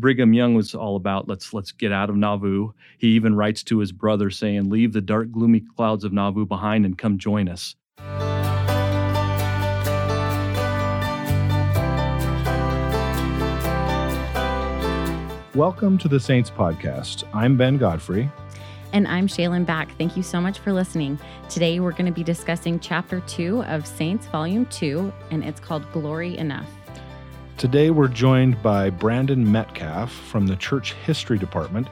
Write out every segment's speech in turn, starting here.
Brigham Young was all about let's let's get out of Nauvoo. He even writes to his brother saying, "Leave the dark gloomy clouds of Nauvoo behind and come join us." Welcome to the Saints Podcast. I'm Ben Godfrey. And I'm Shaylin Back. Thank you so much for listening. Today we're going to be discussing chapter two of Saints, volume two, and it's called Glory Enough. Today we're joined by Brandon Metcalf from the Church History Department.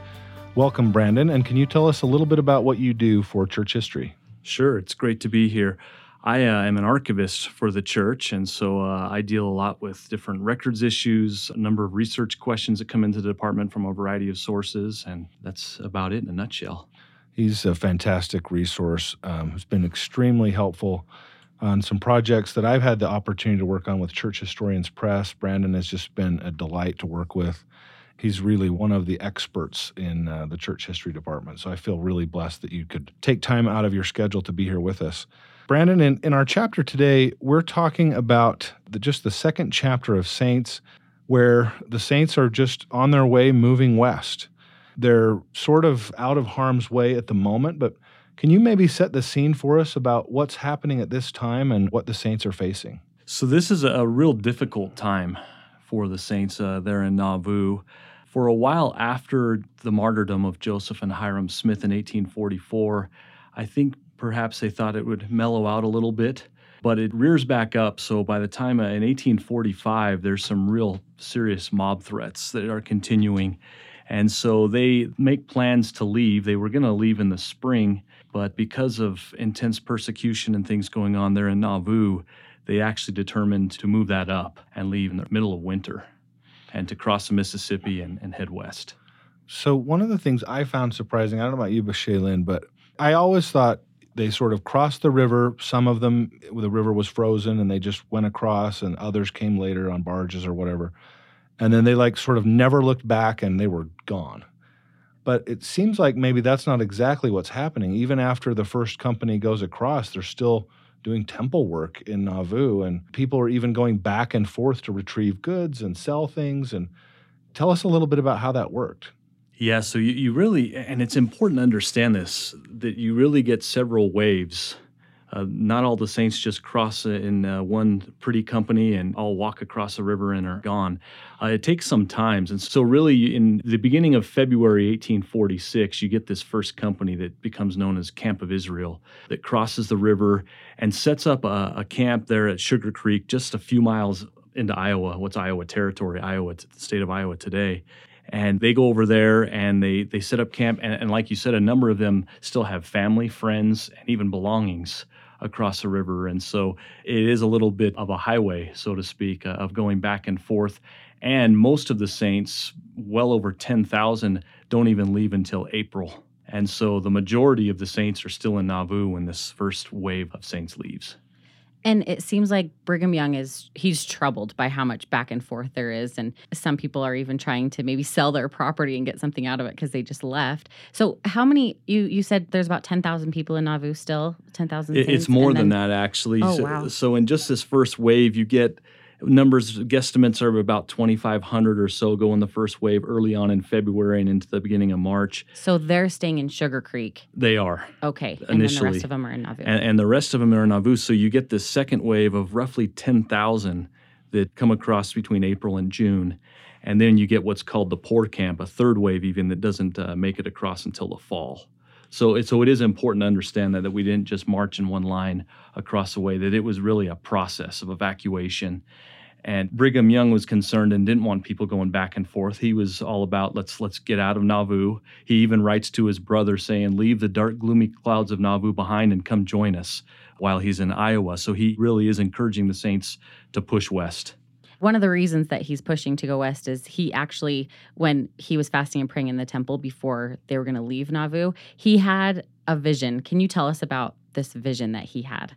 Welcome, Brandon. And can you tell us a little bit about what you do for church history? Sure, it's great to be here. I uh, am an archivist for the church, and so uh, I deal a lot with different records issues, a number of research questions that come into the department from a variety of sources, and that's about it in a nutshell. He's a fantastic resource um, who's been extremely helpful on some projects that I've had the opportunity to work on with Church Historians Press. Brandon has just been a delight to work with. He's really one of the experts in uh, the church history department. So I feel really blessed that you could take time out of your schedule to be here with us. Brandon, in, in our chapter today, we're talking about the, just the second chapter of Saints, where the saints are just on their way moving west. They're sort of out of harm's way at the moment, but can you maybe set the scene for us about what's happening at this time and what the saints are facing? So, this is a real difficult time for the saints uh, there in Nauvoo. For a while after the martyrdom of Joseph and Hyrum Smith in 1844, I think Perhaps they thought it would mellow out a little bit, but it rears back up. So by the time uh, in 1845, there's some real serious mob threats that are continuing. And so they make plans to leave. They were going to leave in the spring, but because of intense persecution and things going on there in Nauvoo, they actually determined to move that up and leave in the middle of winter and to cross the Mississippi and, and head west. So, one of the things I found surprising, I don't know about you, but Shaylin, but I always thought they sort of crossed the river. Some of them, the river was frozen and they just went across, and others came later on barges or whatever. And then they like sort of never looked back and they were gone. But it seems like maybe that's not exactly what's happening. Even after the first company goes across, they're still doing temple work in Nauvoo, and people are even going back and forth to retrieve goods and sell things. And tell us a little bit about how that worked. Yeah, so you, you really, and it's important to understand this, that you really get several waves. Uh, not all the saints just cross in uh, one pretty company and all walk across the river and are gone. Uh, it takes some times. And so, really, in the beginning of February 1846, you get this first company that becomes known as Camp of Israel that crosses the river and sets up a, a camp there at Sugar Creek, just a few miles into Iowa. What's Iowa territory? Iowa, the state of Iowa today and they go over there and they they set up camp and, and, like you said a number of them still have family friends and even belongings across the river. And so it is a little bit of a highway so to speak uh, of going back and forth. And most of the saints well over 10,000 don't even leave until April. And so the majority of the saints are still in Nauvoo when this first wave of saints leaves and it seems like Brigham Young is he's troubled by how much back and forth there is and some people are even trying to maybe sell their property and get something out of it because they just left. So how many you you said there's about 10,000 people in Nauvoo still? 10,000 It's more than that actually. Oh, so, wow. so in just this first wave you get numbers guesstimates are about 2500 or so go in the first wave early on in february and into the beginning of march. So they're staying in sugar creek? They are. Okay initially. and then the rest of them are in nauvoo. And, and the rest of them are in nauvoo so you get this second wave of roughly 10000 that come across between april and june and then you get what's called the poor camp a third wave even that doesn't uh, make it across until the fall so it, so it is important to understand that, that we didn't just march in one line across the way, that it was really a process of evacuation. And Brigham Young was concerned and didn't want people going back and forth. He was all about let's let's get out of Nauvoo. He even writes to his brother saying, "Leave the dark, gloomy clouds of Nauvoo behind and come join us." While he's in Iowa, so he really is encouraging the saints to push west. One of the reasons that he's pushing to go west is he actually, when he was fasting and praying in the temple before they were going to leave Nauvoo, he had a vision. Can you tell us about this vision that he had?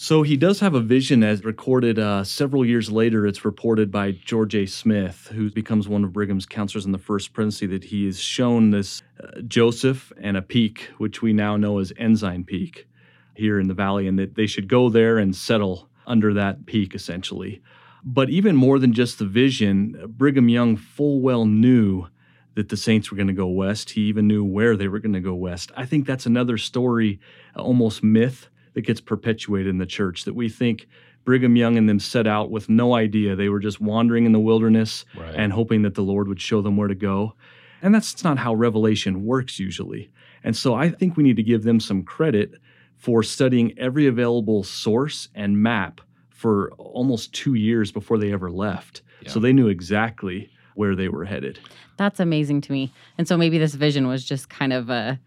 So he does have a vision as recorded uh, several years later. It's reported by George A. Smith, who becomes one of Brigham's counselors in the first presidency, that he is shown this uh, Joseph and a peak, which we now know as Ensign Peak here in the valley, and that they should go there and settle under that peak essentially. But even more than just the vision, Brigham Young full well knew that the Saints were going to go west. He even knew where they were going to go west. I think that's another story, uh, almost myth, that gets perpetuated in the church that we think Brigham Young and them set out with no idea. They were just wandering in the wilderness Right. and hoping that the Lord would show them where to go. And that's not how revelation works usually. And so I think we need to give them some credit for studying every available source and map for almost two years before they ever left. So they knew exactly where they were headed. That's amazing to me. And so maybe this vision was just kind of a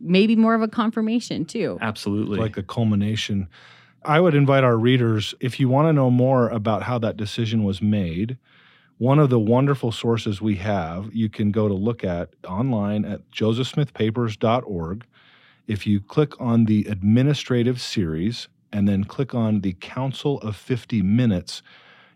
maybe more of a confirmation too. Absolutely. like a culmination. I would invite our readers, if you want to know more about how that decision was made, one of the wonderful sources we have, you can go to look at online at josephsmithpapers.org. If you click on the administrative series and then click on the Council of 50 Minutes,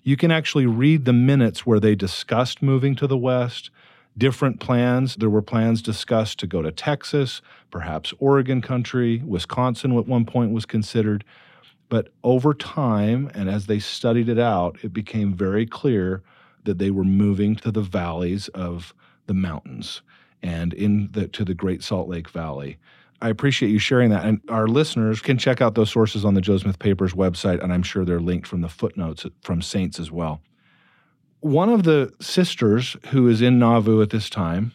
you can actually read the minutes where they discussed moving to the West, different plans. There were plans discussed to go to Texas, perhaps Oregon country, Wisconsin at one point was considered. But over time, and as they studied it out, it became very clear that they were moving to the valleys of the mountains and in the, to the Great Salt Lake Valley. I appreciate you sharing that. And our listeners can check out those sources on the Joe Smith Papers website, and I'm sure they're linked from the footnotes from Saints as well. One of the sisters who is in Nauvoo at this time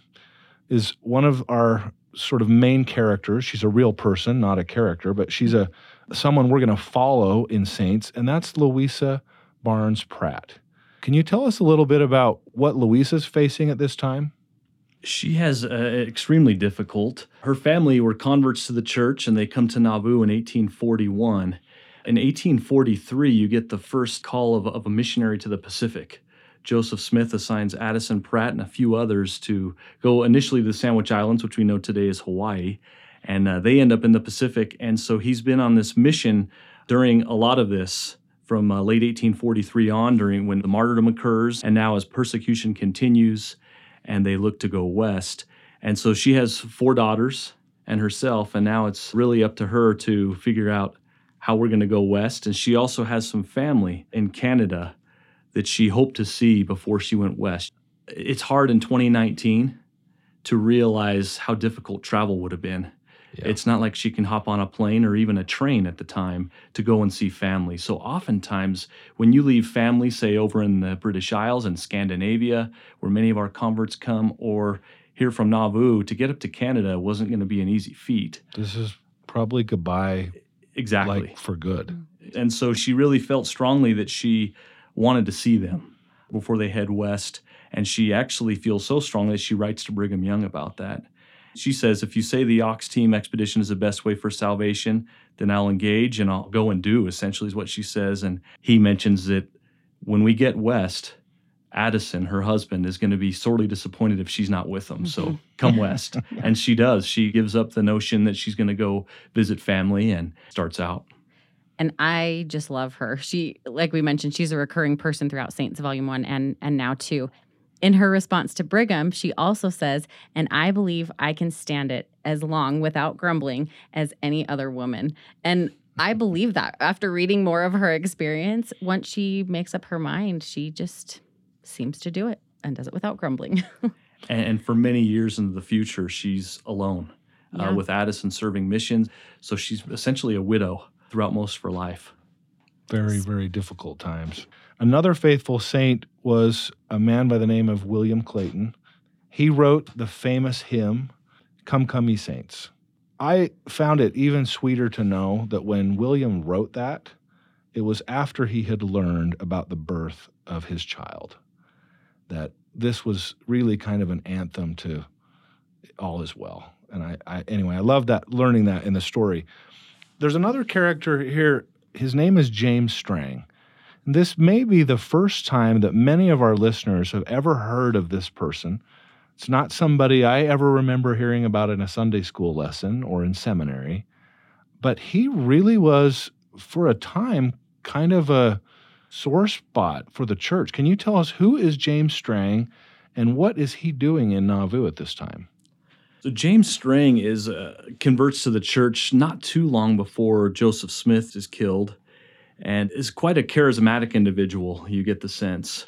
is one of our sort of main characters. She's a real person, not a character, but she's a someone we're going to follow in Saints, and that's Louisa Barnes Pratt. Can you tell us a little bit about what Louisa's facing at this time? She has uh, extremely difficult. Her family were converts to the church and they come to Nauvoo in 1841. In 1843, you get the first call of, of a missionary to the Pacific. Joseph Smith assigns Addison Pratt and a few others to go initially to the Sandwich Islands, which we know today is Hawaii, and uh, they end up in the Pacific. And so he's been on this mission during a lot of this from uh, late 1843 on, during when the martyrdom occurs, and now as persecution continues and they look to go west. And so she has four daughters and herself, and now it's really up to her to figure out how we're going to go west. And she also has some family in Canada that she hoped to see before she went west. It's hard in 2019 to realize how difficult travel would have been. Yeah. It's not like she can hop on a plane or even a train at the time to go and see family. So, oftentimes, when you leave family, say over in the British Isles and Scandinavia, where many of our converts come, or here from Nauvoo, to get up to Canada wasn't going to be an easy feat. This is probably goodbye, Exactly. like for good. Mm. And so she really felt strongly that she wanted to see them before they head west. And she actually feels so strongly that she writes to Brigham Young about that. She says, If you say the Ox Team expedition is the best way for salvation, then I'll engage and I'll go and do, essentially, is what she says. And he mentions that when we get west, Addison, her husband, is going to be sorely disappointed if she's not with them. So Mhm. come west. And she does. She gives up the notion that she's going to go visit family and starts out. and I just love her. She, like we mentioned, she's a recurring person throughout Saints Volume One and and now two. In her response to Brigham, she also says, "And I believe I can stand it as long without grumbling as any other woman." And I believe that after reading more of her experience, once she makes up her mind, she just seems to do it and does it without grumbling. And, and for many years into the future, she's alone Yeah. uh, with Addison serving missions. So she's essentially a widow throughout most of her life. Very, very difficult times. Another faithful saint was a man by the name of William Clayton. He wrote the famous hymn, Come, Come, Ye Saints. I found it even sweeter to know that when William wrote that, it was after he had learned about the birth of his child. That this was really kind of an anthem to all is well. And I, I anyway, I love that learning that in the story. There's another character here. His name is James Strang. This may be the first time that many of our listeners have ever heard of this person. It's not somebody I ever remember hearing about in a Sunday school lesson or in seminary, but he really was, for a time, kind of a sore spot for the church. Can you tell us who is James Strang and what is he doing in Nauvoo at this time? So James Strang is uh, converts to the church not too long before Joseph Smith is killed, and is quite a charismatic individual, you get the sense.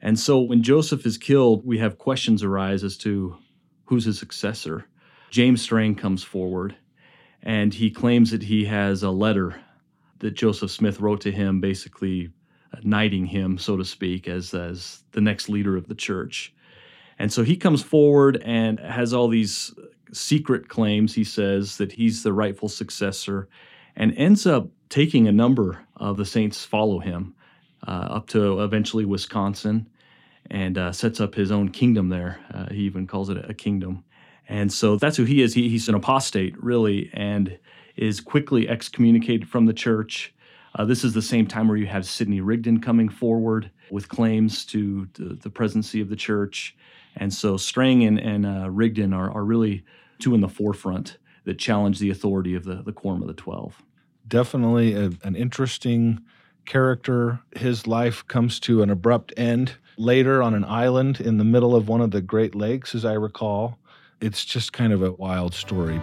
And so when Joseph is killed, we have questions arise as to who's his successor. James Strang comes forward and he claims that he has a letter that Joseph Smith wrote to him, basically knighting him, so to speak, as, as the next leader of the church. And so he comes forward and has all these secret claims, he says, that he's the rightful successor, and ends up taking a number of the saints follow him uh, up to eventually Wisconsin and uh, sets up his own kingdom there. Uh, he even calls it a kingdom. And so that's who he is. He, he's an apostate, really, and is quickly excommunicated from the church. Uh, this is the same time where you have Sidney Rigdon coming forward with claims to the, the presidency of the church. And so Strang and, and uh, Rigdon are, are really two in the forefront that challenge the authority of the, the Quorum of the Twelve. Definitely a, an interesting character. His life comes to an abrupt end later on an island in the middle of one of the Great Lakes, as I recall. It's just kind of a wild story.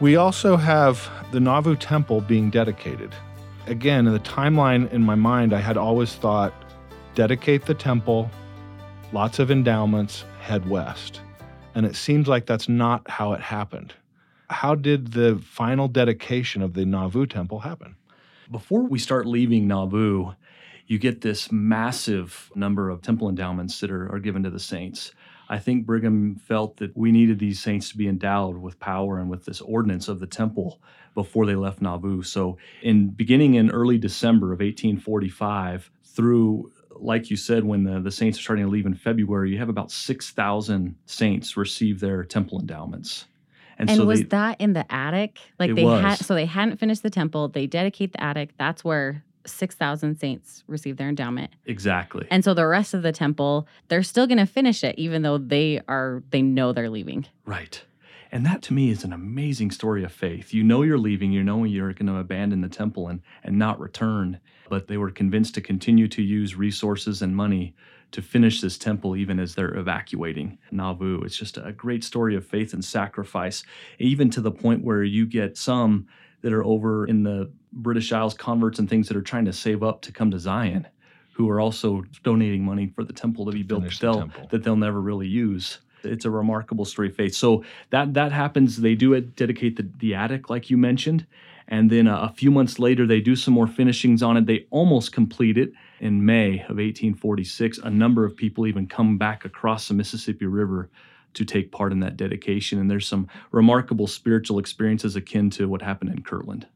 We also have the Nauvoo Temple being dedicated. Again, in the timeline in my mind, I had always thought dedicate the temple, lots of endowments, head west. And it seems like that's not how it happened. How did the final dedication of the Nauvoo temple happen? Before we start leaving Nauvoo, you get this massive number of temple endowments that are, are given to the saints. I think Brigham felt that we needed these saints to be endowed with power and with this ordinance of the temple before they left Nauvoo. So, in beginning in early December of 1845 through like you said, when the, the saints are starting to leave in February, you have about 6,000 saints receive their temple endowments. And, and so was they, that in the attic? Like they was. had, so they hadn't finished the temple. They dedicate the attic. That's where 6,000 saints receive their endowment. Exactly. And so the rest of the temple, they're still going to finish it, even though they are, they know they're leaving. Right. And that to me is an amazing story of faith. You know you're leaving, you know you're going to abandon the temple and, and not return but they were convinced to continue to use resources and money to finish this temple even as they're evacuating Nauvoo. It's just a great story of faith and sacrifice, even to the point where you get some that are over in the British Isles, converts and things that are trying to save up to come to Zion, who are also donating money for the temple to be built that they'll, that they'll never really use. It's a remarkable story of faith. So that that happens. They do it, dedicate the, the attic, like you mentioned, and then a, a few months later, they do some more finishings on it. They almost complete it in May of 1846. A number of people even come back across the Mississippi River to take part in that dedication. And there's some remarkable spiritual experiences akin to what happened in Kirtland.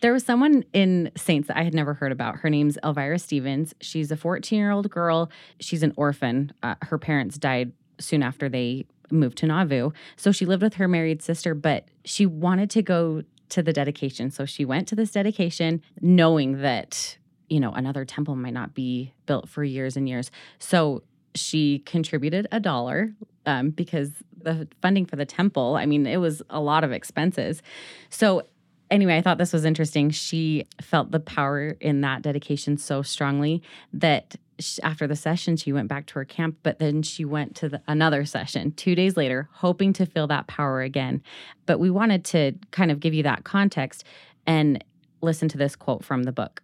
There was someone in Saints that I had never heard about. Her name's Elvira Stevens. She's a 14 year old girl. She's an orphan. Uh, her parents died soon after they moved to Nauvoo. So she lived with her married sister, but she wanted to go to the dedication. So she went to this dedication knowing that, you know, another temple might not be built for years and years. So she contributed a dollar um, because the funding for the temple, I mean, it was a lot of expenses. So anyway, I thought this was interesting. She felt the power in that dedication so strongly that after the session, she went back to her camp, but then she went to the, another session two days later, hoping to feel that power again. But we wanted to kind of give you that context and listen to this quote from the book.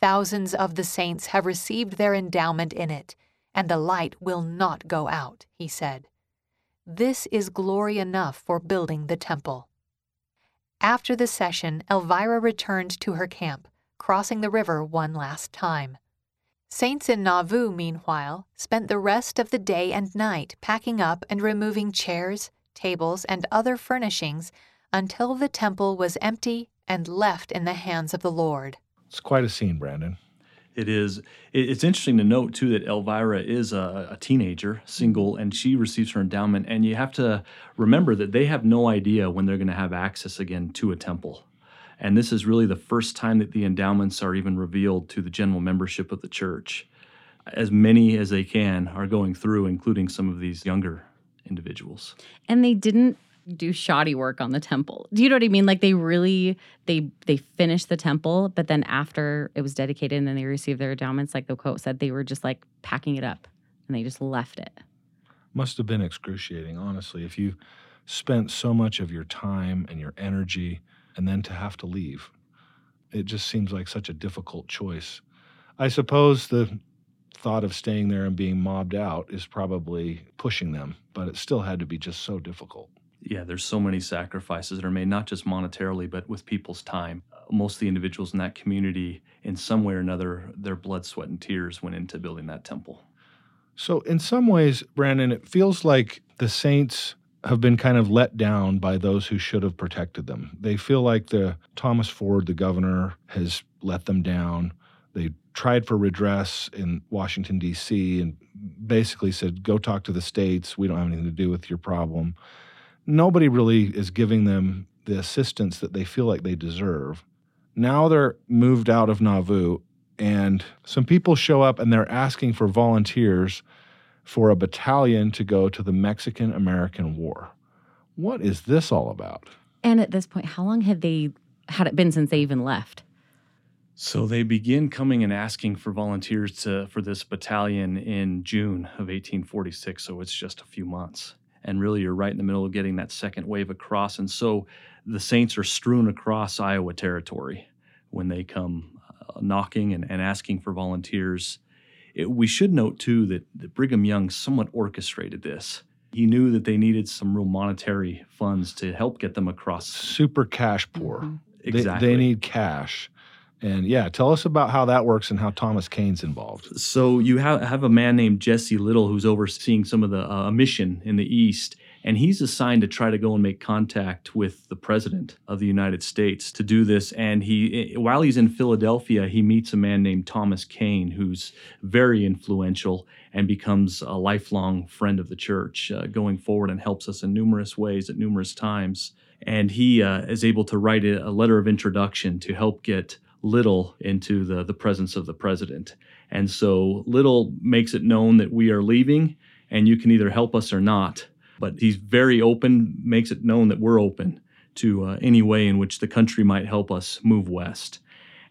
Thousands of the saints have received their endowment in it, and the light will not go out, he said. This is glory enough for building the temple. After the session, Elvira returned to her camp, crossing the river one last time. Saints in Nauvoo, meanwhile, spent the rest of the day and night packing up and removing chairs, tables, and other furnishings until the temple was empty and left in the hands of the Lord. It's quite a scene, Brandon. It is. It's interesting to note too that Elvira is a, a, teenager, single, and she receives her endowment. And you have to remember that they have no idea when they're going to have access again to a temple. And this is really the first time that the endowments are even revealed to the general membership of the church. As many as they can are going through, including some of these younger individuals. And they didn't do shoddy work on the temple. Do you know what I mean? Like they really they they finished the temple, but then after it was dedicated and then they received their endowments, like the quote said, they were just like packing it up and they just left it. Must have been excruciating, honestly. If you spent so much of your time and your energy and then to have to leave. It just seems like such a difficult choice. I suppose the thought of staying there and being mobbed out is probably pushing them, but it still had to be just so difficult. Yeah, there's so many sacrifices that are made, not just monetarily, but with people's time. Uh, most of the individuals in that community, in some way or another, their blood, sweat, and tears went into building that temple. So, in some ways, Brandon, it feels like the saints have been kind of let down by those who should have protected them. They feel like the Thomas Ford, the governor, has let them down. They tried for redress in Washington D.C. and basically said, "Go talk to the states. We don't have anything to do with your problem." Nobody really is giving them the assistance that they feel like they deserve. Now they're moved out of Nauvoo, and some people show up and they're asking for volunteers for a battalion to go to the Mexican American War. What is this all about? And at this point, how long had they had it been since they even left? So they begin coming and asking for volunteers to for this battalion in June of 1846. So it's just a few months. And really, you're right in the middle of getting that second wave across. And so the Saints are strewn across Iowa territory when they come uh, knocking and, and asking for volunteers it, we should note too that, that Brigham Young somewhat orchestrated this. He knew that they needed some real monetary funds to help get them across. Super cash poor. Mm-hmm. Exactly. They, they need cash. And yeah, tell us about how that works and how Thomas Kane's involved. So you have, have a man named Jesse Little who's overseeing some of the uh, mission in the East, and he's assigned to try to go and make contact with the president of the United States to do this. And he, while he's in Philadelphia, he meets a man named Thomas Kane, who's very influential and becomes a lifelong friend of the church uh, going forward and helps us in numerous ways at numerous times. And he uh, is able to write a, a letter of introduction to help get Little into the, the presence of the president. And so Little makes it known that we are leaving and you can either help us or not. But he's very open, makes it known that we're open to uh, any way in which the country might help us move west.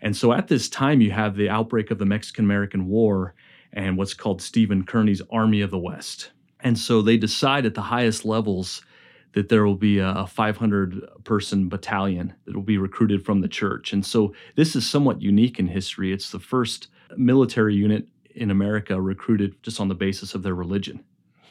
And so at this time, you have the outbreak of the Mexican American War and what's called Stephen Kearny's Army of the West. And so they decide at the highest levels that there will be a 500 person battalion that will be recruited from the church. And so this is somewhat unique in history. It's the first military unit in America recruited just on the basis of their religion.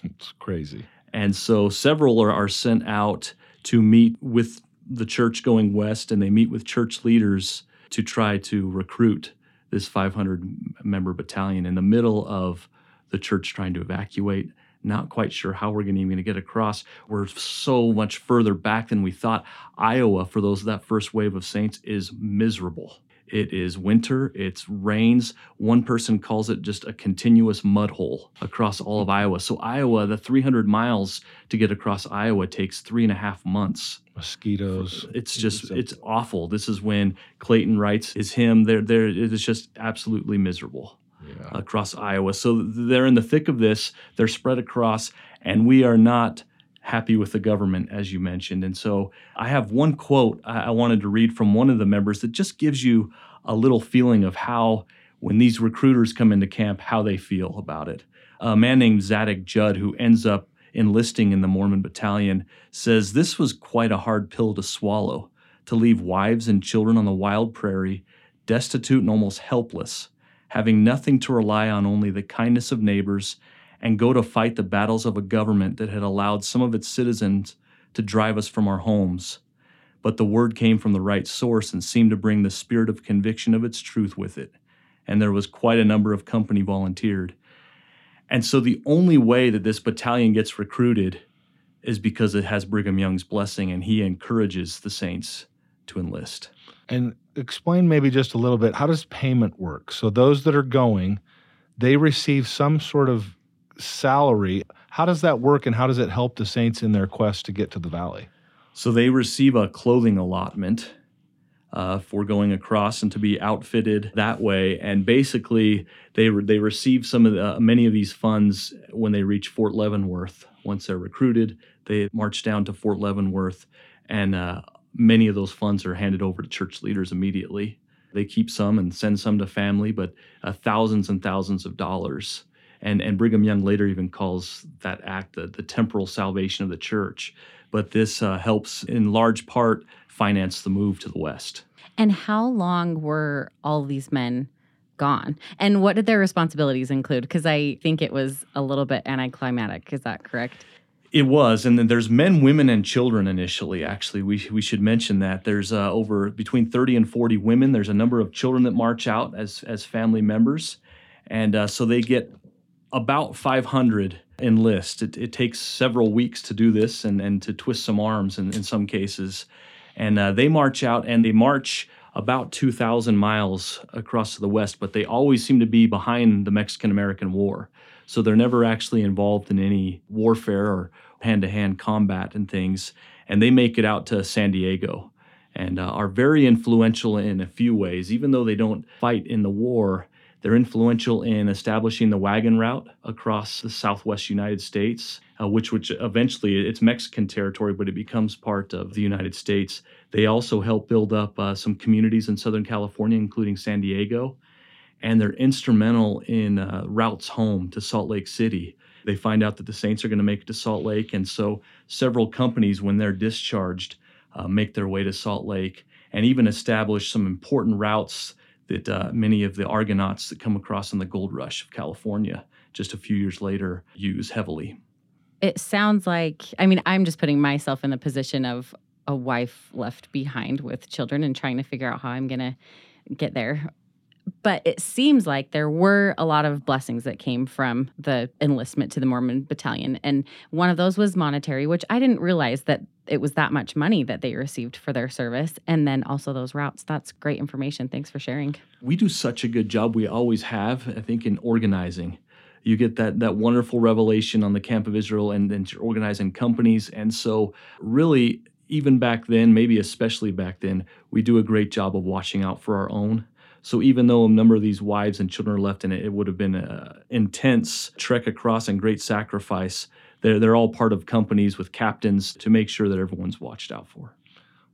It's crazy. And so several are, are sent out to meet with the church going west, and they meet with church leaders to try to recruit this 500 member battalion in the middle of the church trying to evacuate not quite sure how we're going to even get across. We're so much further back than we thought. Iowa, for those that first wave of saints, is miserable. It is winter, it's rains. One person calls it just a continuous mud hole across all of Iowa. So, Iowa, the 300 miles to get across Iowa takes three and a half months. Mosquitoes. It's just, it's awful. This is when Clayton writes is him. There, there, it is just absolutely miserable yeah. across Iowa. So they're in the thick of this, they're spread across, and we are not happy with the government, as you mentioned. And so I have one quote I wanted to read from one of the members that just gives you a little feeling of how, when these recruiters come into camp, how they feel about it. A man named Zadok Judd, who ends up enlisting in the Mormon battalion, says this was quite a hard pill to swallow to leave wives and children on the wild prairie, destitute and almost helpless having nothing to rely on only the kindness of neighbors, and go to fight the battles of a government that had allowed some of its citizens to drive us from our homes. But the word came from the right source and seemed to bring the spirit of conviction of its truth with it. And there was quite a number of company volunteered. And so the only way that this battalion gets recruited is because it has Brigham Young's blessing and he encourages the saints to enlist. And explain maybe just a little bit how does payment work? So those that are going, they receive some sort of salary. How does that work and how does it help the saints in their quest to get to the valley? So they receive a clothing allotment uh, for going across and to be outfitted that way. And basically, they re- they receive some of the, uh, many of these funds when they reach Fort Leavenworth. Once they're recruited, they march down to Fort Leavenworth, and uh, many of those funds are handed over to church leaders immediately. They keep some and send some to family, but uh, thousands and thousands of dollars. And, and Brigham Young later even calls that act the, the temporal salvation of the church but this uh, helps in large part finance the move to the West. And how long were all these men gone? And what did their responsibilities include? Because I think it was a little bit anticlimactic. Is that correct? It was, and then there's men, women, and children initially. Actually, we we should mention that there's uh, over between 30 and 40 women. There's a number of children that march out as as family members, and uh, so they get about 500 enlist. It, it, takes several weeks to do this and and to twist some arms in, in some cases, and uh, they march out and they march about 2,000 miles across the west, but they always seem to be behind the Mexican American War. So they're never actually involved in any warfare or hand to hand combat and things. And they make it out to San Diego and uh, are very influential in a few ways. Even though they don't fight in the war, they're influential in establishing the wagon route across the southwest United States, uh, which, which eventually it's Mexican territory, but it becomes part of the United States. They also help build up uh, some communities in Southern California, including San Diego and they're instrumental in uh, routes home to Salt Lake City. They find out that the Saints are going to make it to Salt Lake, and so several companies, when they're discharged, uh, make their way to Salt Lake and even establish some important routes that uh, many of the Argonauts that come across in the gold rush of California just a few years later use heavily. It sounds like, I mean, I'm just putting myself in the position of a wife left behind with children and trying to figure out how I'm going to get there but it seems like there were a lot of blessings that came from the enlistment to the Mormon battalion. And one of those was monetary, which I didn't realize that it was that much money that they received for their service. And then also those routes. That's great information. Thanks for sharing. We do such a good job. We always have, I think, in organizing. You get that that wonderful revelation on the Camp of Israel and then you're organizing companies. And so really even back then, maybe especially back then, we do a great job of watching out for our own so even though a number of these wives and children are left in it, it would have been an intense trek across and great sacrifice. They're, they're all part of companies with captains to make sure that everyone's watched out for.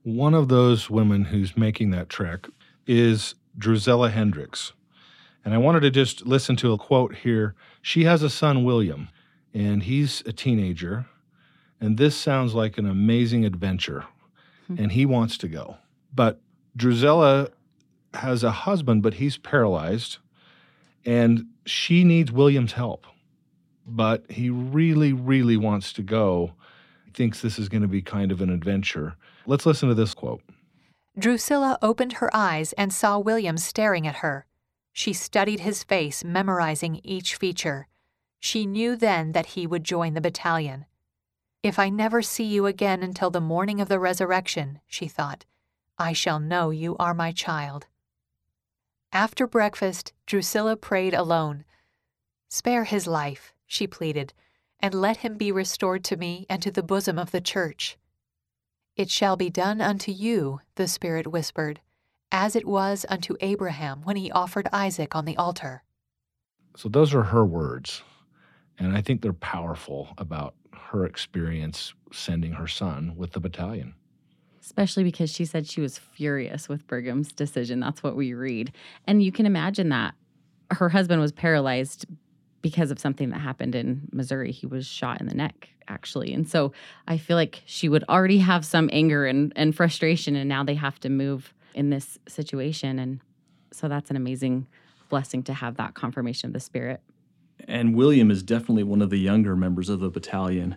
One of those women who's making that trek is Drusilla Hendricks. And I wanted to just listen to a quote here. She has a son, William, and he's a teenager. And this sounds like an amazing adventure. Mm-hmm. And he wants to go. But Drusilla has a husband, but he's paralyzed, and she needs William's help. But he really, really wants to go. He thinks this is going to be kind of an adventure. Let's listen to this quote. Drusilla opened her eyes and saw William staring at her. She studied his face, memorizing each feature. She knew then that he would join the battalion. If I never see you again until the morning of the resurrection, she thought, I shall know you are my child. After breakfast, Drusilla prayed alone. Spare his life, she pleaded, and let him be restored to me and to the bosom of the church. It shall be done unto you, the Spirit whispered, as it was unto Abraham when he offered Isaac on the altar. So those are her words. And I think they're powerful about her experience sending her son with the battalion especially because she said she was furious with Brigham's decision. That's what we read. And you can imagine that her husband was paralyzed because of something that happened in Missouri. He was shot in the neck, actually. And so I feel like she would already have some anger and, and frustration, and now they have to move in this situation. And so that's an amazing blessing to have that confirmation of the Spirit. And William is definitely one of the younger members of the battalion.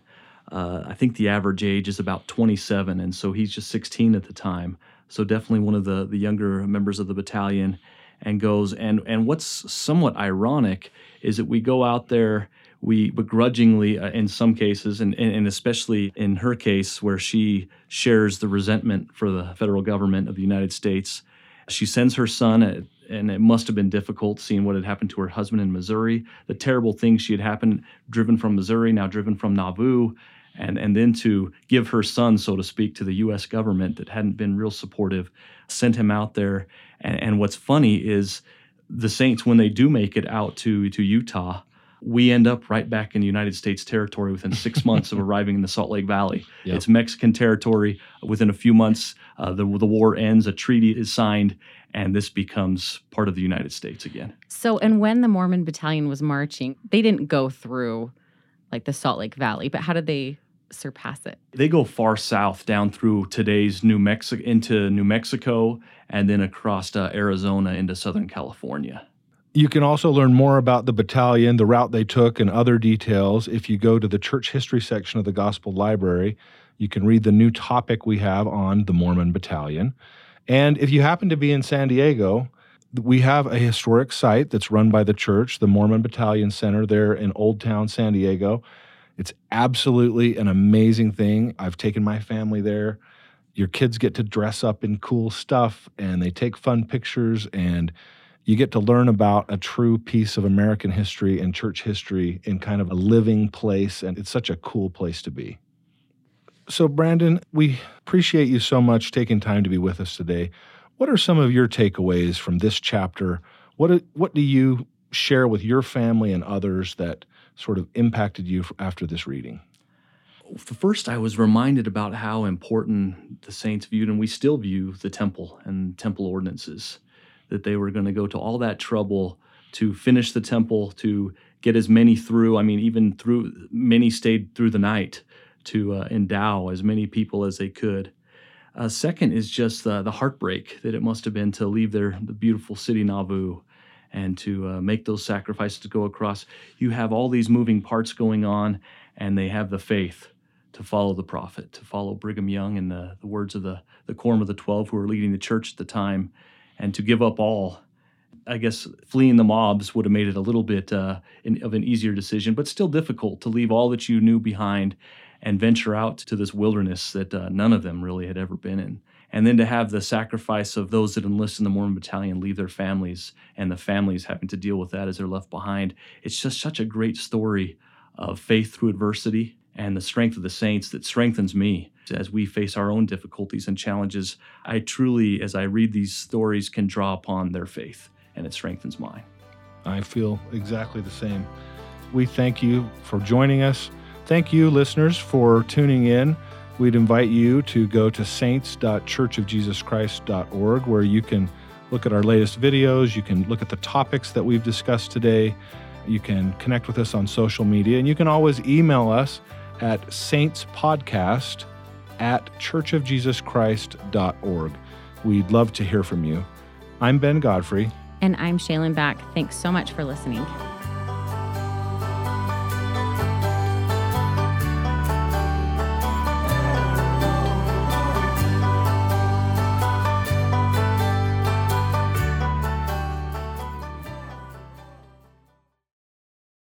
Uh, I think the average age is about 27, and so he's just 16 at the time. So definitely one of the the younger members of the battalion, and goes and and what's somewhat ironic is that we go out there. We begrudgingly, uh, in some cases, and, and especially in her case, where she shares the resentment for the federal government of the United States, she sends her son uh, and it must have been difficult seeing what had happened to her husband in Missouri, the terrible things she had happened, driven from Missouri, now driven from Nauvoo, and and then to give her son, so to speak, to the U.S. government that hadn't been real supportive, sent him out there. And, and what's funny is the Saints, when they do make it out to to Utah, we end up right back in the United States territory within six months of arriving in the Salt Lake Valley. Yep. It's Mexican territory. Within a few months, uh, the, the war ends, a treaty is signed, and this becomes part of the United States again. So, and when the Mormon battalion was marching, they didn't go through like the Salt Lake Valley, but how did they surpass it? They go far south down through today's New Mexico into New Mexico and then across uh, Arizona into Southern California. You can also learn more about the battalion, the route they took, and other details if you go to the church history section of the Gospel Library. You can read the new topic we have on the Mormon Battalion. And if you happen to be in San Diego, we have a historic site that's run by the church, the Mormon Battalion Center there in Old Town, San Diego. It's absolutely an amazing thing. I've taken my family there. Your kids get to dress up in cool stuff and they take fun pictures and you get to learn about a true piece of American history and church history in kind of a living place and it's such a cool place to be. So Brandon, we appreciate you so much taking time to be with us today. What are some of your takeaways from this chapter? What what do you share with your family and others that sort of impacted you after this reading? First, I was reminded about how important the saints viewed, and we still view the temple and temple ordinances, that they were going to go to all that trouble to finish the temple, to get as many through. I mean, even through, many stayed through the night to uh, endow as many people as they could. Uh, second is just uh, the heartbreak that it must have been to leave their the beautiful city Nauvoo and to uh, make those sacrifices to go across. You have all these moving parts going on, and they have the faith to follow the prophet, to follow Brigham Young and the, the words of the, the quorum of the 12 who were leading the church at the time, and to give up all. I guess fleeing the mobs would have made it a little bit uh, in, of an easier decision, but still difficult to leave all that you knew behind and venture out to this wilderness that uh, none of them really had ever been in and then to have the sacrifice of those that enlist in the Mormon battalion leave their families and the families having to deal with that as they're left behind. It's just such a great story of faith through adversity and the strength of the saints that strengthens me as we face our own difficulties and challenges. I truly, as I read these stories, can draw upon their faith and it strengthens mine. I feel exactly the same. We thank you for joining us. Thank you, listeners, for tuning in we'd invite you to go to saints.churchofjesuschrist.org where you can look at our latest videos, you can look at the topics that we've discussed today, you can connect with us on social media, and you can always email us at saintspodcast at churchofjesuschrist.org. We'd love to hear from you. I'm Ben Godfrey. And I'm Shaylin Back. Thanks so much for listening.